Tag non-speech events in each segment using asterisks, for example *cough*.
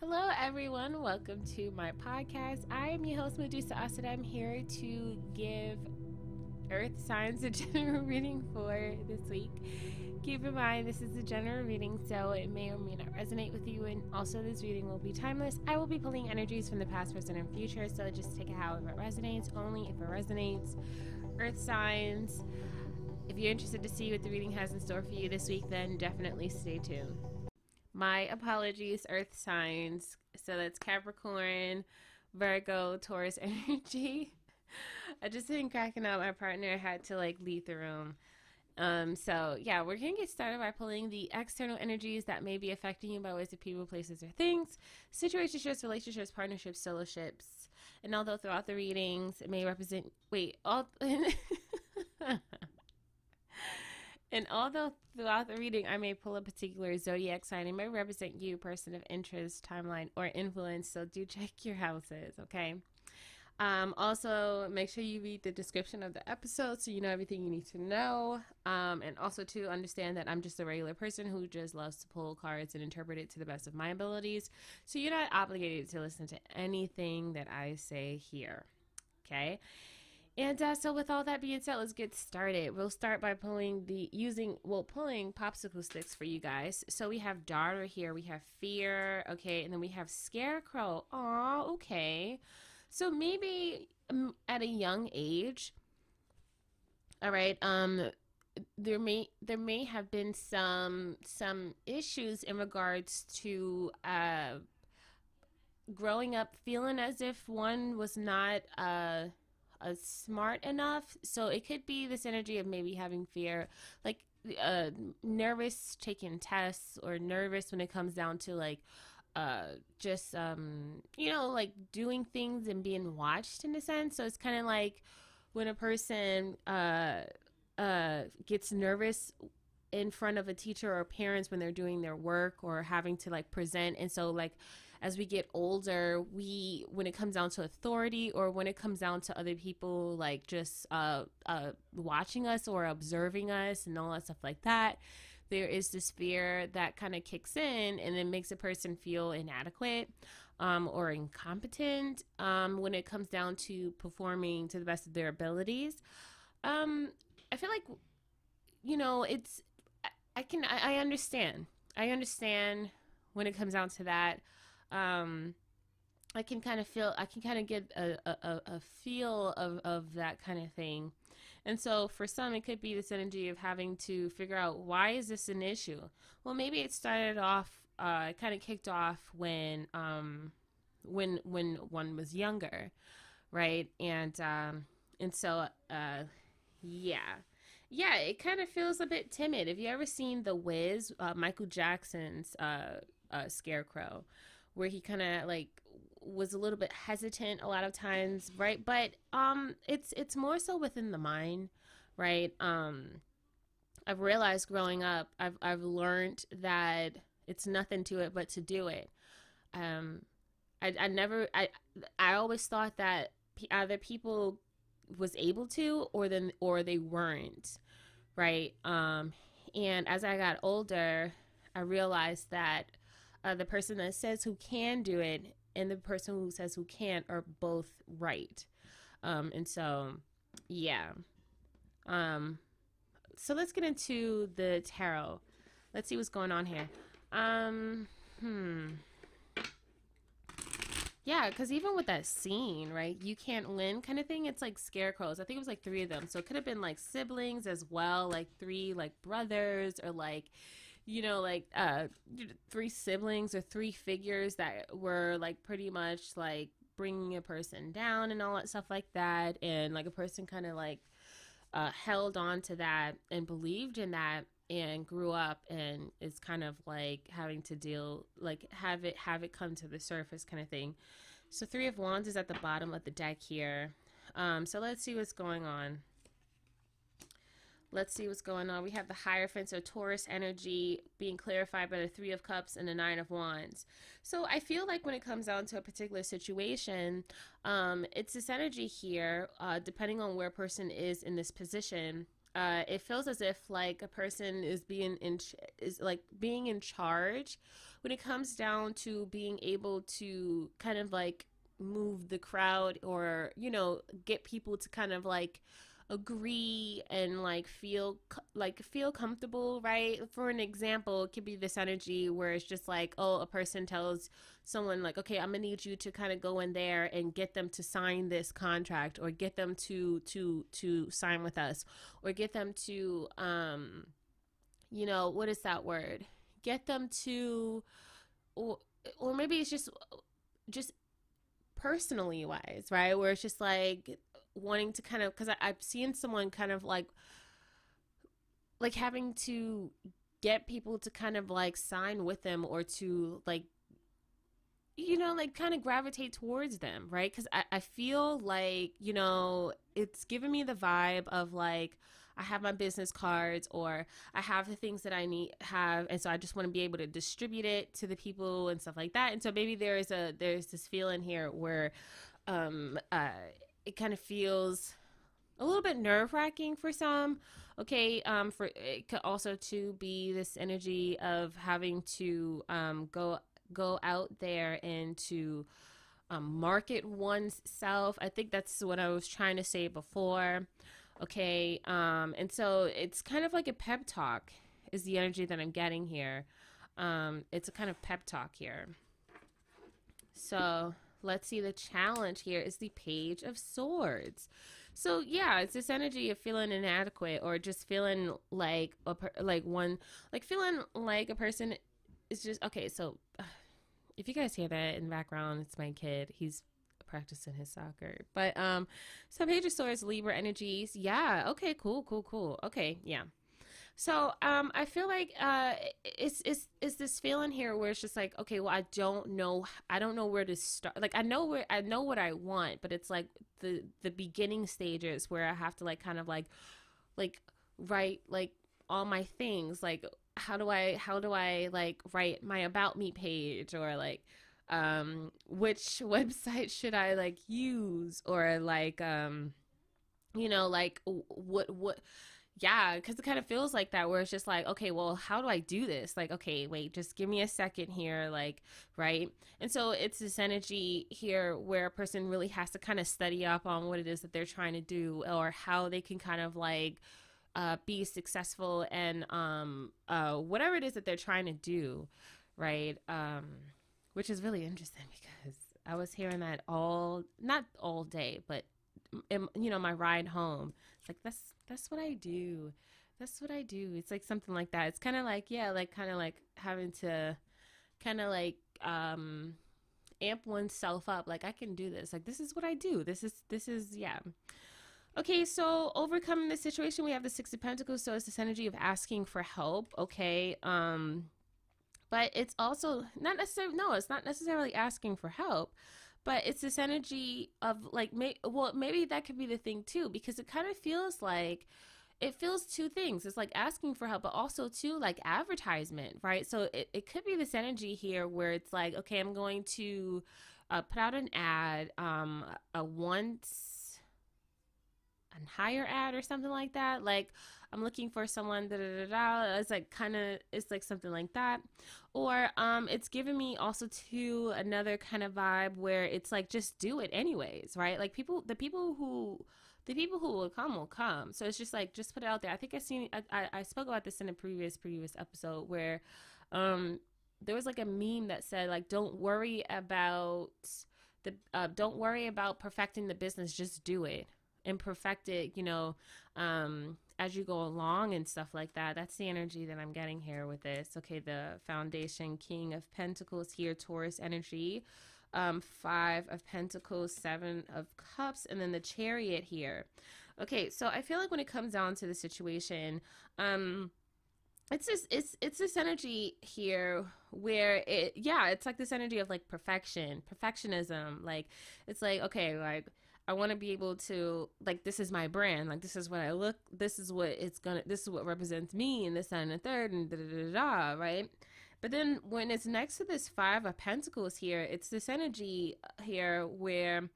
Hello, everyone. Welcome to my podcast. I am your host, Medusa Asad. I'm here to give Earth signs a *laughs* general reading for this week. Keep in mind, this is a general reading, so it may or may not resonate with you, and also this reading will be timeless. I will be pulling energies from the past, present, and future, so just take it however it resonates, only if it resonates. Earth signs. If you're interested to see what the reading has in store for you this week, then definitely stay tuned. My apologies, Earth signs. So that's Capricorn, Virgo, Taurus *laughs* energy. I just been cracking up. My partner had to like leave the room. Um, so yeah, we're gonna get started by pulling the external energies that may be affecting you by ways of people, places, or things, situationships, relationships, partnerships, soloships, and although throughout the readings it may represent wait all. *laughs* And although throughout the reading I may pull a particular zodiac sign, it may represent you, person of interest, timeline, or influence. So do check *laughs* your houses, okay? Um, also, make sure you read the description of the episode so you know everything you need to know. Um, and also to understand that I'm just a regular person who just loves to pull cards and interpret it to the best of my abilities. So you're not obligated to listen to anything that I say here, okay? And uh, so, with all that being said, let's get started. We'll start by pulling the using well, pulling popsicle sticks for you guys. So we have daughter here, we have fear, okay, and then we have scarecrow. Oh, okay. So maybe um, at a young age, all right. Um, there may there may have been some some issues in regards to uh growing up feeling as if one was not uh uh, smart enough. So it could be this energy of maybe having fear, like uh, nervous taking tests or nervous when it comes down to like uh, just um, you know like doing things and being watched in a sense. So it's kind of like when a person uh, uh, gets nervous in front of a teacher or parents when they're doing their work or having to like present and so like as we get older, we when it comes down to authority or when it comes down to other people like just uh, uh, watching us or observing us and all that stuff like that, there is this fear that kind of kicks in and it makes a person feel inadequate um, or incompetent um, when it comes down to performing to the best of their abilities. Um, I feel like, you know, it's, I, I can, I, I understand. I understand when it comes down to that um, I can kind of feel, I can kind of get a, a, a feel of, of that kind of thing. And so for some, it could be this energy of having to figure out why is this an issue? Well, maybe it started off, uh, kind of kicked off when, um, when, when one was younger, right? And, um, and so, uh, yeah. Yeah, it kind of feels a bit timid. Have you ever seen The Wiz, uh, Michael Jackson's uh, uh, Scarecrow? Where he kind of like was a little bit hesitant a lot of times, right? But um it's it's more so within the mind, right? Um I've realized growing up, I've I've learned that it's nothing to it but to do it. Um I I never I I always thought that either people was able to or then or they weren't, right? Um and as I got older, I realized that uh, the person that says who can do it and the person who says who can't are both right. Um, and so, yeah. Um, so let's get into the tarot. Let's see what's going on here. Um, hmm. Yeah, because even with that scene, right? You can't win kind of thing. It's like scarecrows. I think it was like three of them. So it could have been like siblings as well, like three like brothers or like you know, like uh, three siblings or three figures that were like pretty much like bringing a person down and all that stuff like that. And like a person kind of like uh, held on to that and believed in that and grew up and is kind of like having to deal like have it have it come to the surface kind of thing. So three of wands is at the bottom of the deck here. Um so let's see what's going on Let's see what's going on. We have the Hierophant, so Taurus energy being clarified by the Three of Cups and the Nine of Wands. So I feel like when it comes down to a particular situation, um, it's this energy here, uh, depending on where a person is in this position. uh, it feels as if like a person is being in is like being in charge when it comes down to being able to kind of like move the crowd or you know get people to kind of like agree and like feel like feel comfortable right? For an example it could be this energy where it's just like oh a person tells someone like okay i'm gonna need you to kind of go in there and get them to sign this contract or get them to to to sign with us or get them to um you know what is that word? Get them to or or maybe it's just just personally wise right? Where it's just like wanting to kind of because I've seen someone kind of like like having to get people to kind of like sign with them or to like you know like kind of gravitate towards them right? Because I, I feel like you know it's giving me the vibe of like i have my business cards or i have the things that i need have and so i just want to be able to distribute it to the people and stuff like that. And so maybe there is a there's this feeling here where um uh it kind of feels a little bit nerve wracking for some. Okay, um, for it could also to be this energy of having to um, go go out there and to um, market oneself. I think that's what I was trying to say before. Okay, um, and so it's kind of like a pep talk is the energy that I'm getting here. Um, it's a kind of pep talk here. So let's see the challenge here is the page of swords. So yeah it's this energy of feeling inadequate or just feeling like a per- like one like feeling like a person is just okay so *sighs* if you guys hear that in the background it's my kid. He's practicing his soccer. But um so page of swords libra energies. Yeah okay cool cool cool. Okay yeah so um, I feel like uh, it's it's it's this feeling here where it's just like, okay, well, I don't know, I don't know where to start. Like I know where I know what I want, but it's like the the beginning stages where I have to like kind of like like write like all my things. Like how do I how do I like write my about me page or like um which *laughs* website should I like use or like um you know like what what yeah, because it kind of feels like that, where it's just like, okay, well, how do I do this? Like, okay, wait, just give me a second here, like, right? And so it's this energy here where a person really has to kind of study up on what it is that they're trying to do or how they can kind of like uh, be successful and um, uh, whatever it is that they're trying to do, right? Um, which is really interesting because I was hearing that all, not all day, but you know, my ride home. It's like that's that's what I do. That's what I do. It's like something like that. It's kind of like yeah, like kind of like having to kind of like um amp oneself up like I can do this. Like this is what I do. This is this is yeah. Okay, so overcoming the situation, we have the Six of Pentacles. So it's this energy of asking for help. Okay, um, but it's also not necessarily no, it's not necessarily asking for help, but it's this energy of like may, well maybe that could be the thing too because it kind of feels like it feels two things. It's like asking for help but also too like advertisement right? So it, it could be this energy here where it's like okay i'm going to uh, put out an ad um a once an higher ad or something like that. Like I'm looking for someone. Da, da, da, da. It's like kind of it's like something like that, or um, it's giving me also to another kind of vibe where it's like just do it anyways, right? Like people, the people who the people who will come will come. So it's just like just put it out there. I think I seen I, I, spoke about this in a previous previous episode where um there was like a meme that said like don't worry about the uh, don't worry about perfecting the business, just do it and perfect it. You know, um as you go along and stuff like that. That's the energy that I'm getting here with this. Okay, the foundation king of pentacles here, Taurus energy. Um, five of pentacles, seven of cups, and then the chariot here. Okay, so I feel like when it comes down to the situation, um, it's this it's it's this energy here where it yeah it's like this energy of like perfection perfectionism like it's like okay like I want to be able to like this is my brand, like this is what I look, this is what it's gonna, this is what represents me, and this and the third, and da da da da, right? But then when it's next to this five of Pentacles here, it's this energy here where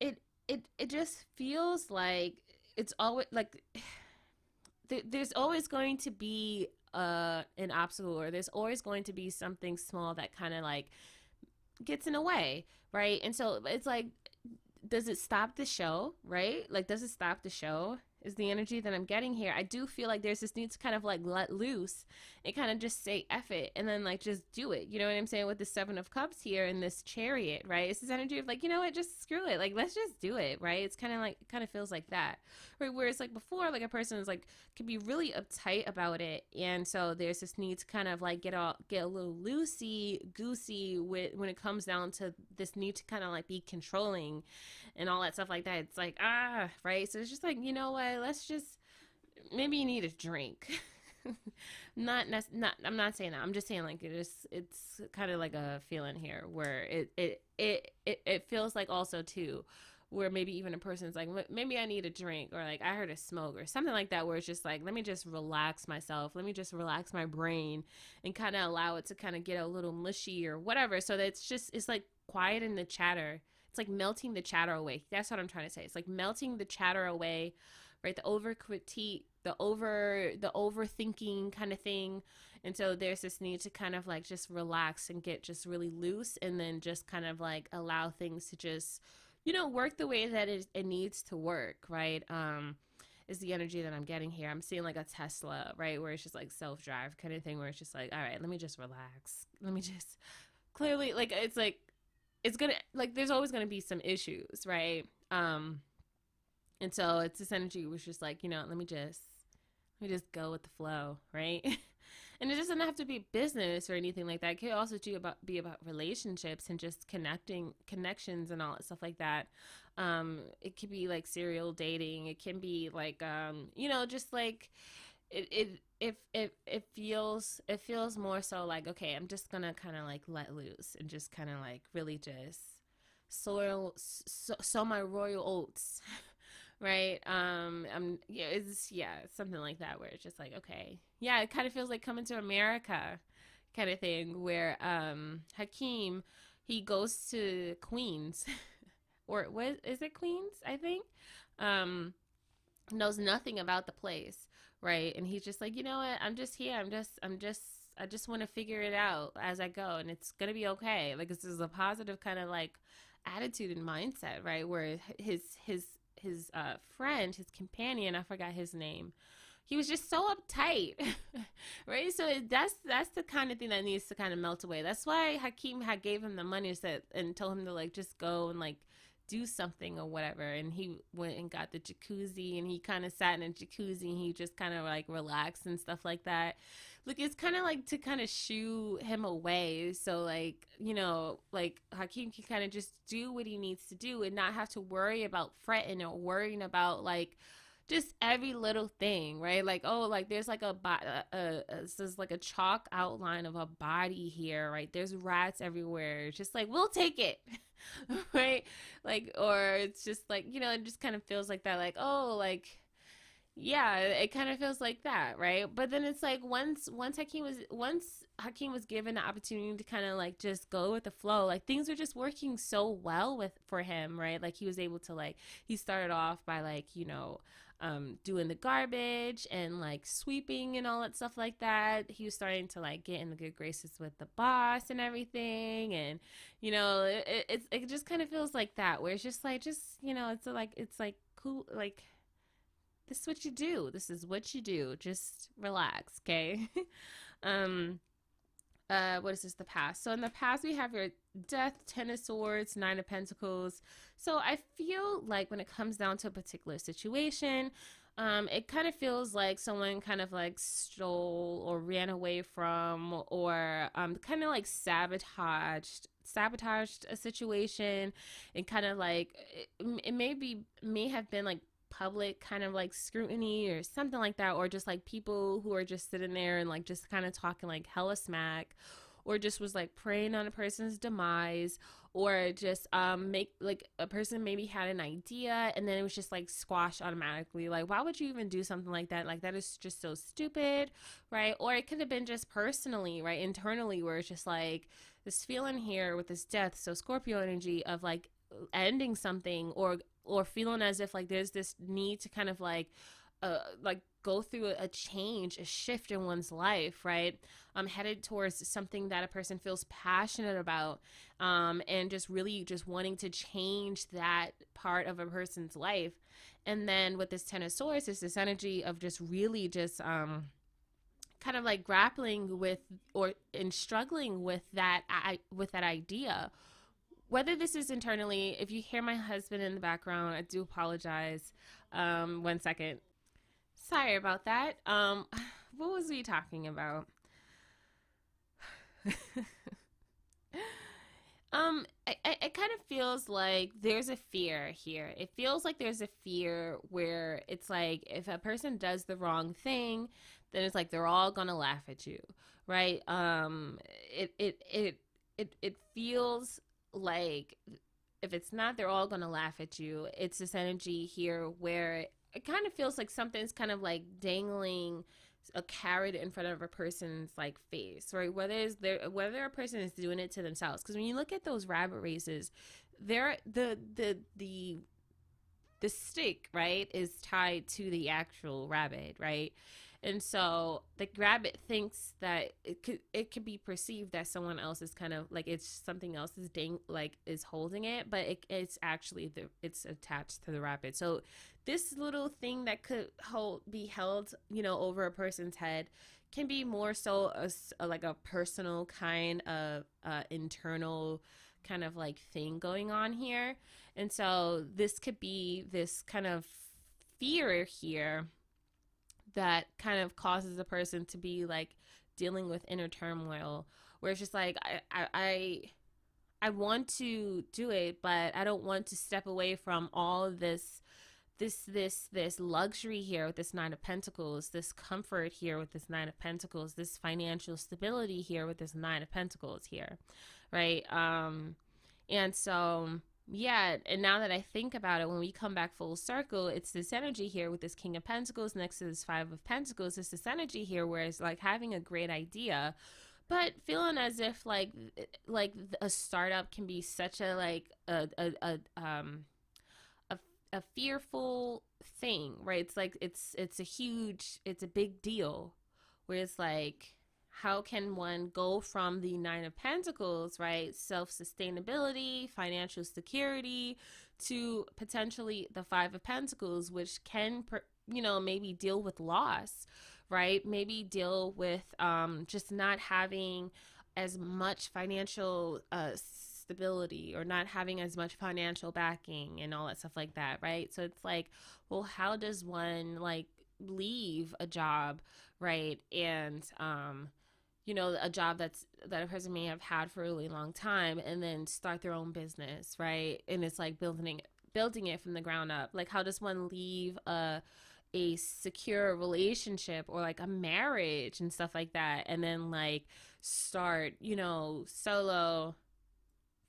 it it it just feels like it's always like *sighs* th- there's always going to be uh an obstacle or there's always going to be something small that kind of like gets in the way right and so it's like does it stop the show right? Like does it stop the show is the energy that I'm getting here. I do feel like there's this need to kind of like let loose and kind of just say F it and then like just do it. You know what I'm saying? With the Seven of Cups here and this chariot, right? It's this energy of like, you know what, just screw it. Like, let's just do it, right? It's kind of like, kind of feels like that, right? Whereas like before, like a person is like, can be really uptight about it. And so there's this need to kind of like get all, get a little loosey goosey with when it comes down to this need to kind of like be controlling and all that stuff like that. It's like, ah, right? So it's just like, you know what? Let's just maybe you need a drink. *laughs* not not I'm not saying that. I'm just saying like it is it's kind of like a feeling here where it it it it, it feels like also too where maybe even a person's like maybe I need a drink or like I heard a smoke or something like that where it's just like let me just relax myself let me just relax my brain and kind of allow it to kind of get a little mushy or whatever so that it's just it's like quiet in the chatter it's like melting the chatter away. That's what I'm trying to say. It's like melting the chatter away, right? The over critique, the over the overthinking kind of thing. And so there's this need to kind of like just relax and get just really loose and then just kind of like allow things to just, you know, work the way that it, it needs to work, right? Um, is the energy that I'm getting here. I'm seeing like a Tesla, right? Where it's just like self drive kind of thing, where it's just like, all right, let me just relax. Let me just *laughs* clearly, like, it's like it's gonna like there's always gonna be some issues, right? Um, and so it's this energy was just like you know let me just let me just go with the flow, right? *laughs* and it doesn't have to be business or anything like that. It could also do about be about relationships and just connecting connections and all that stuff like that. Um, it could be like serial dating. It can be like um, you know, just like it it it it it feels it feels more so like okay, I'm just gonna kind of like let loose and just kind of like really just soil sow, sow my royal oats. *laughs* right? Um i'm yeah it's yeah something like that where it's just like okay. Yeah it kind of feels like coming to america kind of thing where um hakeem he goes to queens *laughs* or what is it queens i think? Um knows nothing about the place right. And he's just like you know what? I'm just here. I'm just i'm just i just want to figure it out as i go and it's gonna be okay. Like this is a positive kind of like attitude and mindset right? Where his his his uh friend his companion i forgot his name he was just so uptight *laughs* right? So that's that's the kind of thing that needs to kind of melt away. That's why hakeem had gave him the money said and told him to like just go and like do something or whatever. And he went and got the jacuzzi and he kind of sat in a jacuzzi and he just kind of like relaxed and stuff like that. Look it's kind of like to kind of shoo him away. So like you know like hakeem can kind of just do what he needs to do and not have to worry about fretting or worrying about like just every little thing, right? Like, oh, like there's like a, a, a, a like a chalk outline of a body here, right? There's rats everywhere. It's just like we'll take it. *laughs* right? Like, or it's just like, you know, it just kind of feels like that, like, oh, like, yeah, it kind of feels like that, right? But then it's like once once Hakeem was once Hakeem was given the opportunity to kind of like just go with the flow, like things were just working so well with for him, right? Like he was able to like he started off by like, you know, um, doing the garbage and like sweeping and all that stuff like that. He was starting to like get in the good graces with the boss and everything, and you know, it it, it just kind of feels like that, where it's just like just you know, it's like it's like cool, like this is what you do. This is what you do. Just relax, okay? *laughs* um uh what is this the past? So in the past we have your death ten of swords nine of pentacles. So i feel like when it comes down to a particular situation um it kind of feels like someone kind of like stole or ran away from or um kind of like sabotaged sabotaged a situation and kind of like it, it may be may have been like public kind of like scrutiny or something like that, or just like people who are just sitting there and like just kind of talking like hella smack, or just was like preying on a person's demise, or just um make like a person maybe had an idea and then it was just like squashed automatically. Like, why would you even do something like that? Like, that is just so stupid, right? Or it could have been just personally, right? Internally, where it's just like this feeling here with this death. So, Scorpio energy of like ending something or or feeling as if like there's this need to kind of like uh, like go through a change, a shift in one's life, right? I'm headed towards something that a person feels passionate about, um, and just really just wanting to change that part of a person's life. And then with this Ten of Swords, is this energy of just really just um, kind of like grappling with or and struggling with that I, with that idea whether this is internally if you hear my husband in the background i do apologize. Um one second. Sorry about that. Um *sighs* what was we talking about? *laughs* Um I, I, it kind of feels like there's a fear here. It feels like there's a fear where it's like if a person does the wrong thing then it's like they're all gonna laugh at you, right? Um, it it it it it feels like if it's not, they're all gonna laugh at you. It's this energy here where it kind of feels like something's kind of like dangling a carrot in front of a person's like face, right? Whether is there whether a person is doing it to themselves, because when you look at those rabbit races, they're the the the the stick right is tied to the actual rabbit, right? And so the rabbit thinks that it could it could be perceived that someone else is kind of like it's something else is dang like is holding it but it, it's actually the it's attached to the rabbit. So this little thing that could hold be held you know over a person's head can be more so a, a like a personal kind of uh, internal kind of like thing going on here. And so this could be this kind of fear here that kind of causes a person to be like dealing with inner turmoil where it's just like I, I, I want to do it, but I don't want to step away from all this this this this luxury here with this nine of pentacles this comfort here with this nine of pentacles this financial stability here with this nine of pentacles here right? Um and so yeah, and now that I think about it, when we come back full circle, it's this energy here with this King of Pentacles next to this Five of Pentacles. It's this energy here where it's like having a great idea, but feeling as if like like a startup can be such a like a a, a um a, a fearful thing, right? It's like it's it's a huge, it's a big deal, where it's like how can one go from the nine of pentacles right self-sustainability financial security to potentially the five of pentacles which can you know maybe deal with loss right? Maybe deal with um, just not having as much financial uh, stability or not having as much financial backing and all that stuff like that right? So it's like well how does one like leave a job right? And um you know a job that's that a person may have had for a really long time and then start their own business right? And it's like building building it from the ground up. Like how does one leave a a secure relationship or like a marriage and stuff like that and then like start you know solo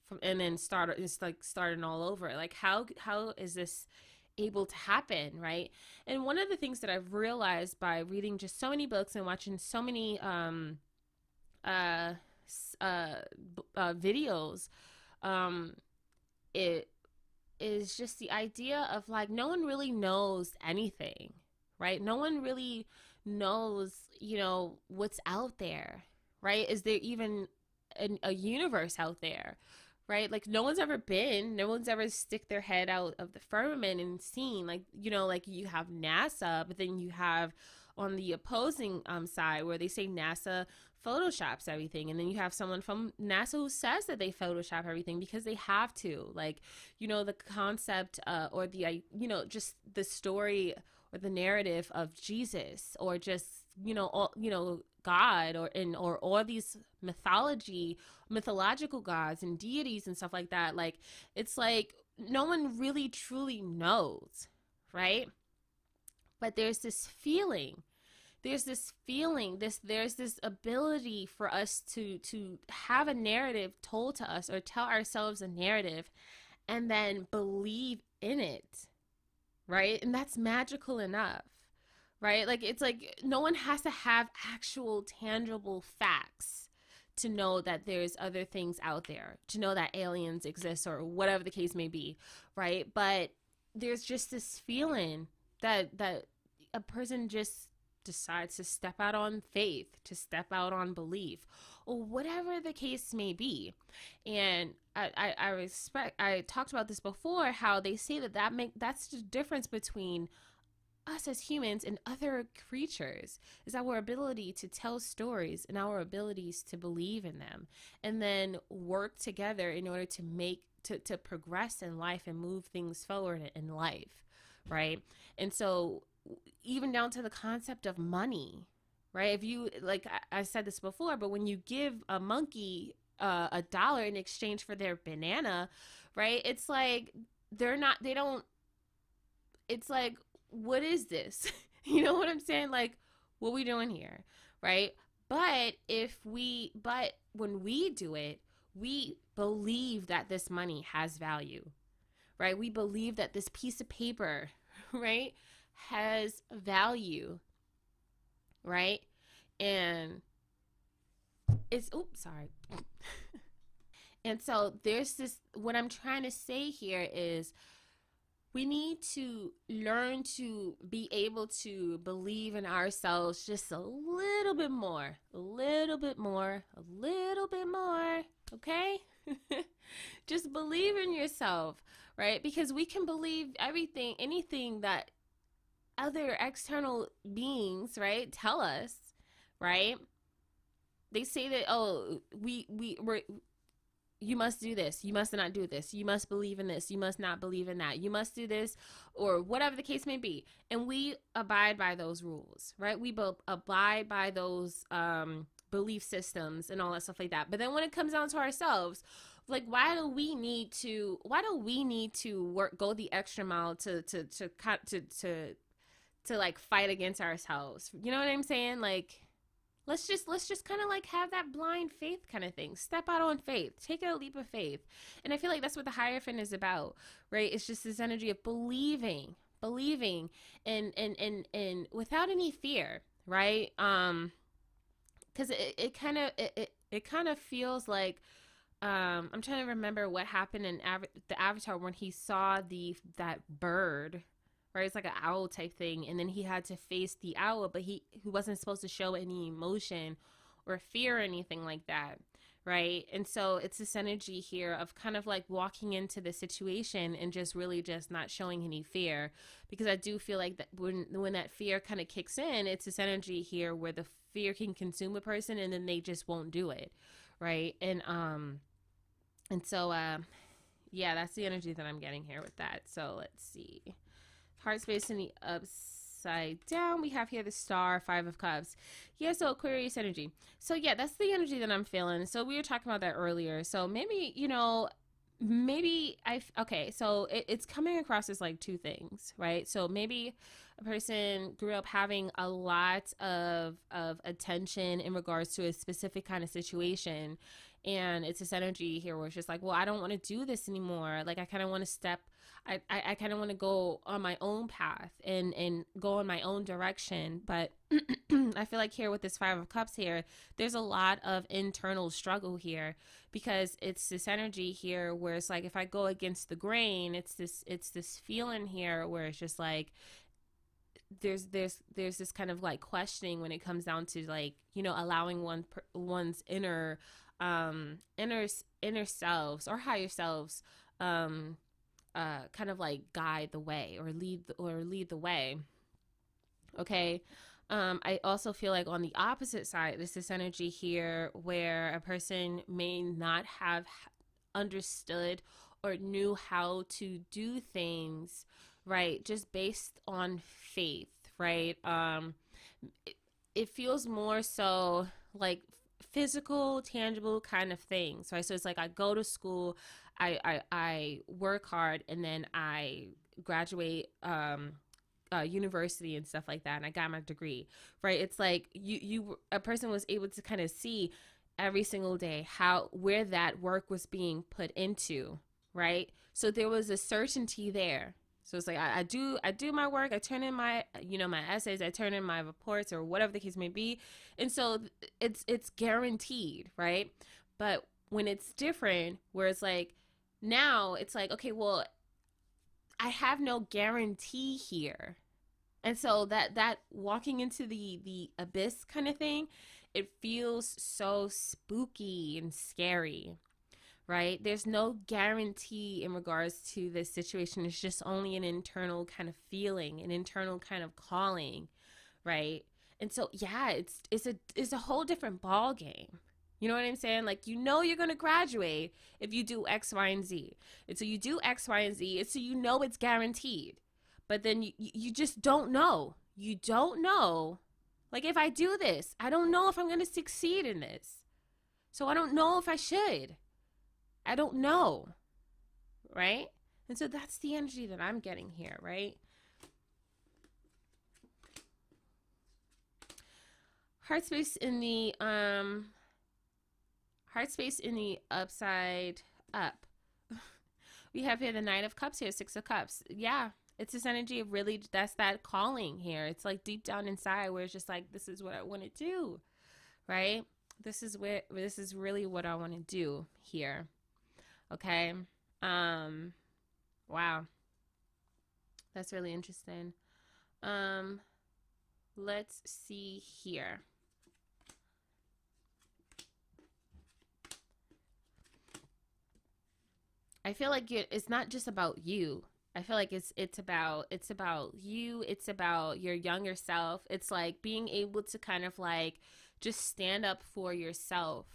from and then start it's like starting all over? Like how how is this able to happen right? And one of the things that i've realized by reading just so many books and watching so many um uh, uh, uh, videos, um, it is just the idea of like no one really knows anything, right? No one really knows, you know, what's out there, right? Is there even an, a universe out there? right? Like no one's ever been, no one's ever stick their head out of the firmament and seen like, you know, like you have NASA, but then you have on the opposing um, side where they say NASA photoshops everything and then you have someone from nasa who says that they photoshop everything because they have to. Like you know the concept uh, or the you know just the story or the narrative of jesus or just you know all you know god or in or all these mythology mythological gods and deities and stuff like that. Like it's like no one really truly knows right? But there's this feeling there's this feeling this there's this ability for us to to have a narrative told to us or tell ourselves a narrative and then believe in it right? And that's magical enough right? Like it's like no one has to have actual tangible facts to know that there's other things out there to know that aliens exist or whatever the case may be right? But there's just this feeling that that a person just decides to step out on faith, to step out on belief, or whatever the case may be. And I, I, I respect. I talked about this before. How they say that that make that's the difference between us as humans and other creatures is our ability to tell stories and our abilities to believe in them and then work together in order to make to, to progress in life and move things forward in life right and so even down to the concept of money right if you like i, I said this before but when you give a monkey uh, a dollar in exchange for their banana right it's like they're not they don't it's like what is this? *laughs* you know what I'm saying? Like, what we doing here? Right? But if we, but when we do it, we believe that this money has value, right? We believe that this piece of paper, *laughs* right, has value, right? And it's, oops, sorry. *laughs* and so there's this, what I'm trying to say here is, we need to learn to be able to believe in ourselves just a little bit more, a little bit more, a little bit more, okay? *laughs* just believe in yourself, right? Because we can believe everything, anything that other external beings, right, tell us, right? They say that oh, we we we're you must do this you must not do this you must believe in this you must not believe in that you must do this or whatever the case may be. And we abide by those rules right? We both abide by those um belief systems and all that stuff like that. But then when it comes down to ourselves like why do we need to why do we need to work go the extra mile to to to to to to like fight against ourselves. You know what i'm saying? Like let's just let's just kind of like have that blind faith kind of thing. Step out on faith. Take a leap of faith. And i feel like that's what the hierophant is about right? It's just this energy of believing believing and and and and without any fear right? Um because it, it kind of it, it, it kind of feels like um i'm trying to remember what happened in Av- the avatar when he saw the that bird right? It's like an owl type thing. And then he had to face the owl, but he, he wasn't supposed to show any emotion or fear or anything like that, right? And so it's this energy here of kind of like walking into the situation and just really just not showing any fear. Because I do feel like that when when that fear kind of kicks in, it's this energy here where the fear can consume a person and then they just won't do it, right? And um and so uh yeah, that's the energy that I'm getting here with that. So let's see. Heart space in the upside down. We have here the star, five of cups. Yeah, so Aquarius energy. So yeah, that's the energy that I'm feeling. So we were talking about that earlier. So maybe, you know, maybe I, okay, so it, it's coming across as like two things, right? So maybe a person grew up having a lot of, of attention in regards to a specific kind of situation. And it's this energy here where it's just like, well, I don't want to do this anymore. Like, I kind of want to step I, I, I kind of want to go on my own path and, and go in my own direction. But *clears throat* I feel like here with this Five of Cups here, there's a lot of internal struggle here because it's this energy here where it's like if I go against the grain, it's this it's this feeling here where it's just like there's there's there's this kind of like questioning when it comes down to like you know allowing one one's inner um inner inner selves or higher selves um uh, kind of like guide the way or lead or lead the way. Okay. Um, I also feel like on the opposite side, there's this energy here where a person may not have understood or knew how to do things right just based on faith right um it, it feels more so like physical tangible kind of things right so it's like i go to school I, I, I work hard and then I graduate um, uh, university and stuff like that, and I got my degree. Right? It's like you you a person was able to kind of see every single day how where that work was being put into. Right? So there was a certainty there. So it's like I, I, do I do my work, I turn in my you know my essays, I turn in my reports or whatever the case may be, and so it's it's guaranteed, right? But when it's different, where it's like now it's like, okay, well, I have no guarantee here. And so that that walking into the the abyss kind of thing, it feels so spooky and scary. Right? There's no guarantee in regards to this situation. It's just only an internal kind of feeling, an internal kind of calling, right? And so yeah, it's it's a it's a whole different ball game. You know what I'm saying? Like you know you're gonna graduate if you do X, Y, and Z. And so you do X, Y, and Z. And so you know it's guaranteed. But then you you just don't know. You don't know. Like if I do this, I don't know if I'm gonna succeed in this. So I don't know if I should. I don't know. Right? And so that's the energy that I'm getting here, right? heart space in the um heart space in the upside up. *laughs* We have here the Nine of cups here six of cups. Yeah it's this energy of really that's that calling here. It's like deep down inside where it's just like this is what i want to do right? This is where this is really what i want to do here okay? Um wow. That's really interesting. Um let's see here I feel like it's not just about you. I feel like it's it's about it's about you. It's about your younger self. It's like being able to kind of like just stand up for yourself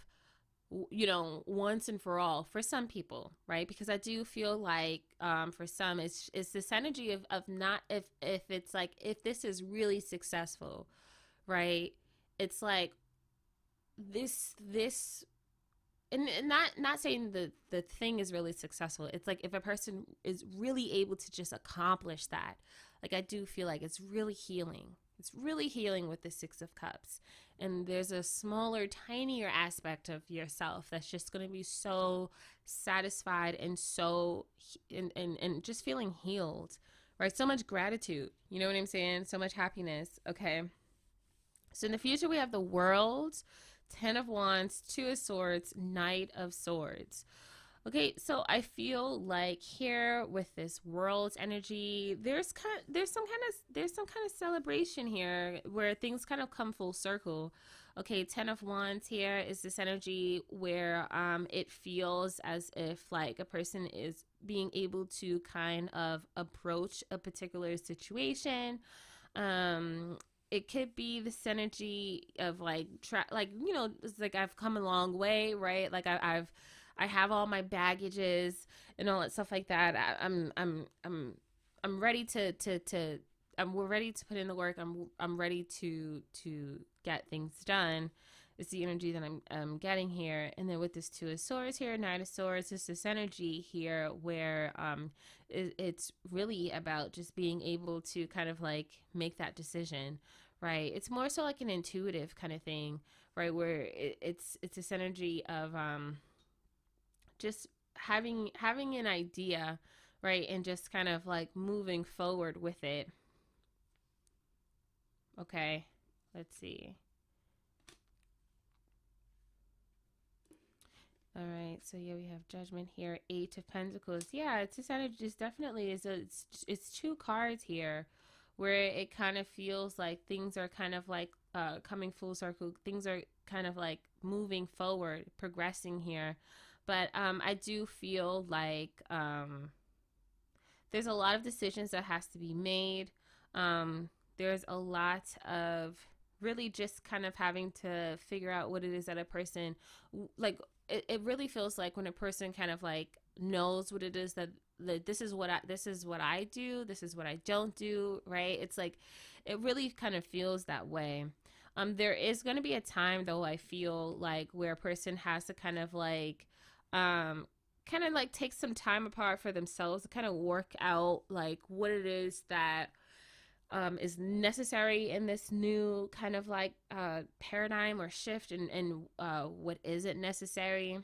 you know once and for all for some people right because i do feel like um for some it's it's this energy of of not if if it's like if this is really successful right it's like this this and, and not not saying the the thing is really successful. It's like if a person is really able to just accomplish that like i do feel like it's really healing. It's really healing with the six of cups. And there's a smaller tinier aspect of yourself that's just going to be so satisfied and so and, and and just feeling healed right? So much gratitude you know what i'm saying? So much happiness okay? So in the future we have the world Ten of Wands, Two of Swords, Knight of Swords. Okay, so I feel like here with this world's energy, there's kind of, there's some kind of there's some kind of celebration here where things kind of come full circle. Okay, Ten of Wands here is this energy where um it feels as if like a person is being able to kind of approach a particular situation um it could be the synergy of like tra- like you know it's like I've come a long way right? Like I, I've I have all my baggages and all that stuff like that. I, I'm I'm I'm I'm ready to to to I'm we're ready to put in the work. I'm I'm ready to to get things done. It's the energy that I'm, I'm getting here. And then with this two of swords here knight of swords it's this energy here where um it, it's really about just being able to kind of like make that decision right. It's more so like an intuitive kind of thing right where it, it's it's this energy of um just having having an idea right and just kind of like moving forward with it. Okay. Let's see. All right. So yeah we have judgment here. Eight of pentacles. Yeah it's this energy just definitely is a, it's it's two cards here where it kind of feels like things are kind of like uh, coming full circle. Things are kind of like moving forward, progressing here. But um, I do feel like um, there's a lot of decisions that has to be made. Um, there's a lot of really just kind of having to figure out what it is that a person like it, it really feels like when a person kind of like knows what it is that that this is what I this is what I do, this is what I don't do, right? It's like it really kind of feels that way. Um there is going to be a time though I feel like where a person has to kind of like um kind of like take some time apart for themselves to kind of work out like what it is that um, is necessary in this new kind of like uh, paradigm or shift and, and uh, what isn't necessary.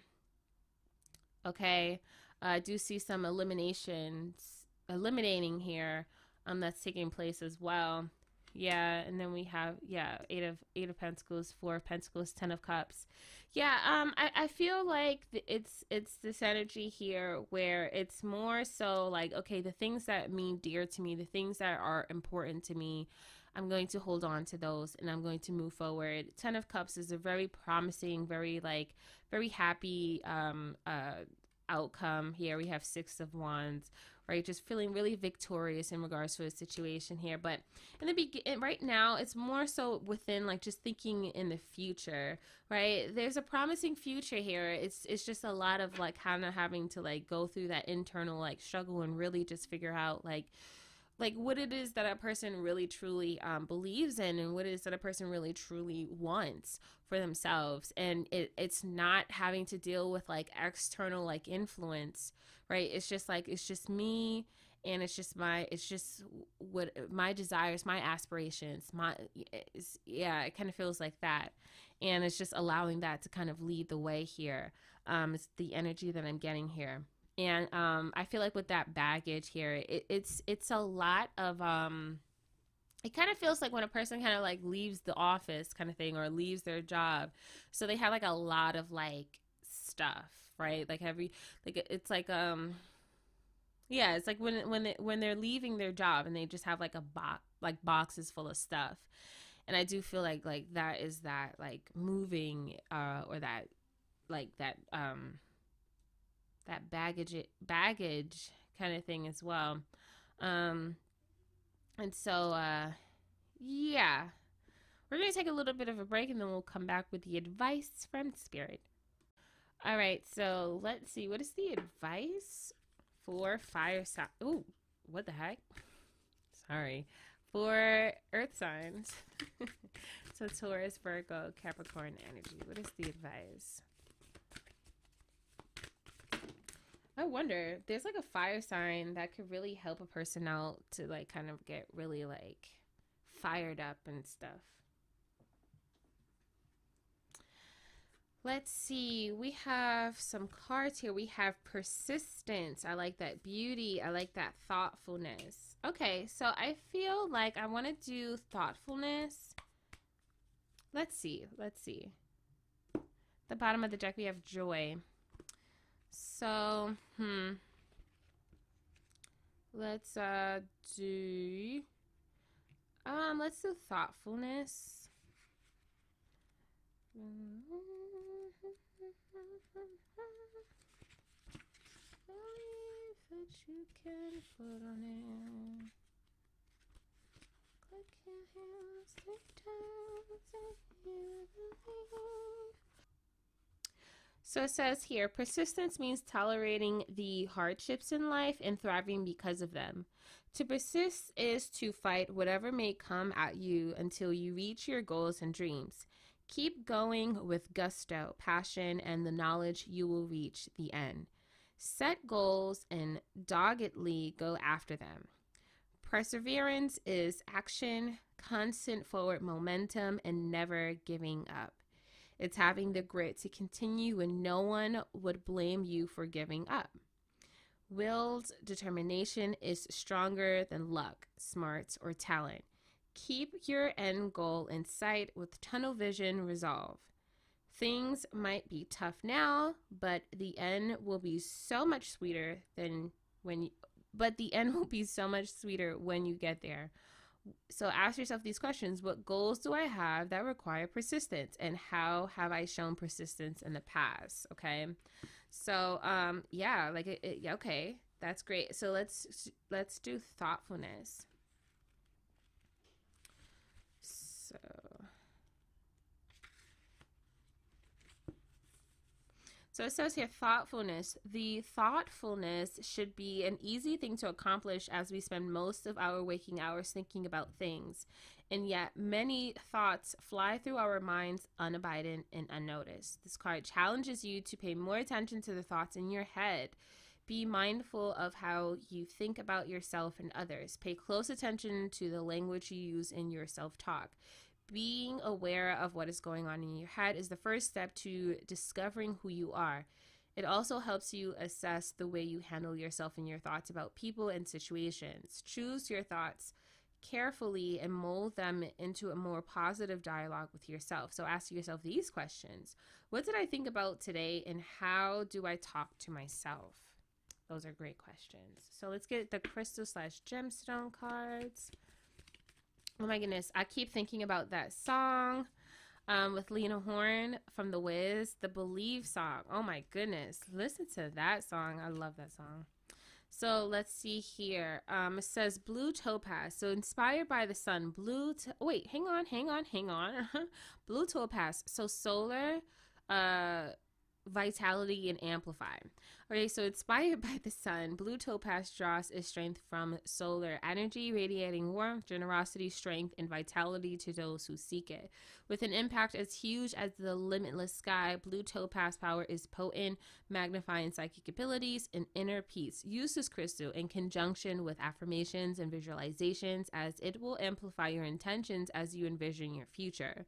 Okay. I do see some eliminations, eliminating here um, that's taking place as well. Yeah, and then we have yeah, eight of eight of pentacles, four of pentacles, ten of cups. Yeah, um, I, I feel like it's it's this energy here where it's more so like okay, the things that mean dear to me, the things that are important to me, I'm going to hold on to those and I'm going to move forward. Ten of Cups is a very promising, very like very happy um uh outcome here. We have Six of Wands right? Just feeling really victorious in regards to a situation here. But in the beginning, right now, it's more so within like just thinking in the future, right? There's a promising future here. It's it's just a lot of like kind of having to like go through that internal like struggle and really just figure out like like what it is that a person really truly um, believes in and what it is that a person really truly wants for themselves. And it, it's not having to deal with like external like influence right? It's just like it's just me and it's just my it's just what my desires my aspirations my yeah it kind of feels like that. And it's just allowing that to kind of lead the way here. Um it's the energy that i'm getting here and um i feel like with that baggage here it, it's it's a lot of um it kind of feels like when a person kind of like leaves the office kind of thing or leaves their job so they have like a lot of like stuff right? Like every like it's like um yeah, it's like when when when they're leaving their job and they just have like a box like boxes full of stuff. And I do feel like like that is that like moving uh or that like that um that baggage baggage kind of thing as well. Um and so uh yeah. We're going to take a little bit of a break and then we'll come back with the advice from spirit. All right, so let's see. What is the advice for fire sign? Ooh, what the heck? Sorry. For earth signs. *laughs* so Taurus, Virgo, Capricorn energy. What is the advice? I wonder, there's like a fire sign that could really help a person out to like kind of get really like fired up and stuff. Let's see. We have some cards here. We have persistence. I like that beauty. I like that thoughtfulness. Okay, so I feel like I want to do thoughtfulness. Let's see. Let's see. The bottom of the deck, we have joy. So, hmm. Let's uh do um let's do thoughtfulness. That you can put on it. Click your take So it says here persistence means tolerating the hardships in life and thriving because of them. To persist is to fight whatever may come at you until you reach your goals and dreams. Keep going with gusto, passion, and the knowledge you will reach the end. Set goals and doggedly go after them. Perseverance is action, constant forward momentum, and never giving up. It's having the grit to continue when no one would blame you for giving up. Will's determination is stronger than luck, smarts, or talent. Keep your end goal in sight with tunnel vision resolve. Things might be tough now, but the end will be so much sweeter than when you, but the end will be so much sweeter when you get there. So ask yourself these questions. What goals do I have that require persistence and how have I shown persistence in the past, okay? So um yeah, like it, it okay, that's great. So let's let's do thoughtfulness. So So it says here thoughtfulness. The thoughtfulness should be an easy thing to accomplish as we spend most of our waking hours thinking about things. And yet, many thoughts fly through our minds unabided and unnoticed. This card challenges you to pay more attention to the thoughts in your head. Be mindful of how you think about yourself and others. Pay close attention to the language you use in your self talk being aware of what is going on in your head is the first step to discovering who you are. It also helps you assess the way you handle yourself and your thoughts about people and situations. Choose your thoughts carefully and mold them into a more positive dialogue with yourself. So ask yourself these questions What did I think about today, and how do I talk to myself? Those are great questions. So let's get the crystal slash gemstone cards. Oh my goodness, I keep thinking about that song um, with Lena Horne from The Wiz, the Believe song. Oh my goodness, listen to that song. I love that song. So let's see here. Um, it says blue topaz. So inspired by the sun, blue. To- wait, hang on, hang on, hang on. *laughs* blue topaz. So solar, uh, vitality and amplify. Okay, so inspired *laughs* by the sun, blue topaz draws its strength from solar energy, radiating warmth, generosity, strength, and vitality to those who seek it. With an impact as huge as the limitless sky, blue topaz power is potent, magnifying psychic abilities and inner peace. Use this crystal in conjunction with affirmations and visualizations as it will amplify your intentions as you envision your future.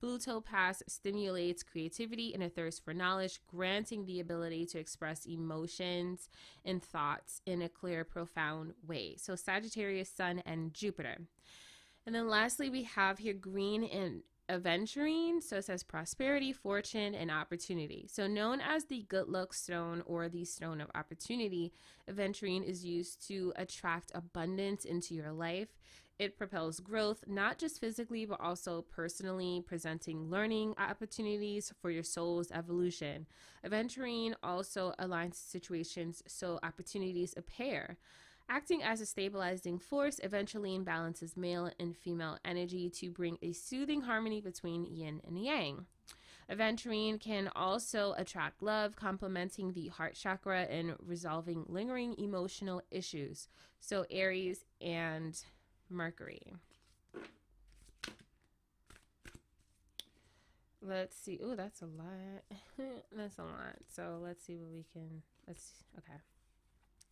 Blue Topaz stimulates creativity and a thirst for knowledge, granting the ability to express emotions and thoughts in a clear, profound way. So, Sagittarius, Sun, and Jupiter. And then lastly, we have here green and aventurine. So it says prosperity, fortune, and opportunity. So known as the good luck stone or the stone of opportunity, aventurine is used to attract abundance into your life. It propels growth, not just physically, but also personally, presenting learning opportunities for your soul's evolution. Aventurine also aligns situations so opportunities appear. Acting as a stabilizing force, aventurine balances male and female energy to bring a soothing harmony between yin and yang. Aventurine can also attract love, complementing the heart chakra and resolving lingering emotional issues. So, Aries and Mercury. Let's see. Oh, that's a lot. *laughs* that's a lot. So let's see what we can. Let's. Okay.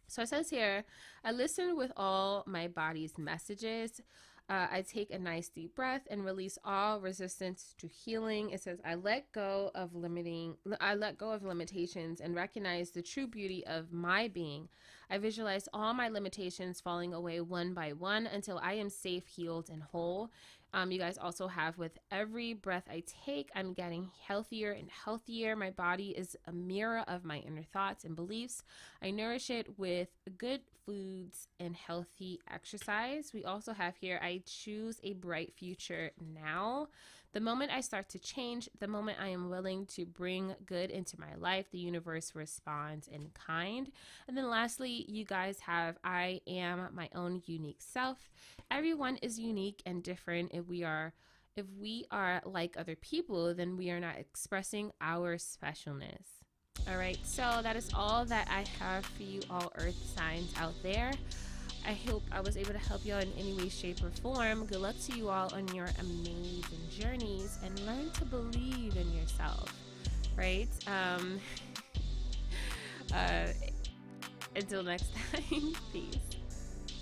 So it says here, I listen with all my body's messages. Uh, I take a nice deep breath and release all resistance to healing. It says, I let go of limiting, I let go of limitations and recognize the true beauty of my being. I visualize all my limitations falling away one by one until I am safe, healed, and whole. Um, you guys also have with every breath I take, I'm getting healthier and healthier. My body is a mirror of my inner thoughts and beliefs. I nourish it with good foods and healthy exercise. We also have here, I choose a bright future now. The moment I start to change, the moment I am willing to bring good into my life, the universe responds in kind. And then lastly, you guys have I am my own unique self. Everyone is unique and different if we are if we are like other people, then we are not expressing our specialness. All right, so that is all that I have for you all earth signs out there. I hope I was able to help you out in any way, shape, or form. Good luck to you all on your amazing journeys and learn to believe in yourself, right? Um, *laughs* uh, until next *laughs* time, peace.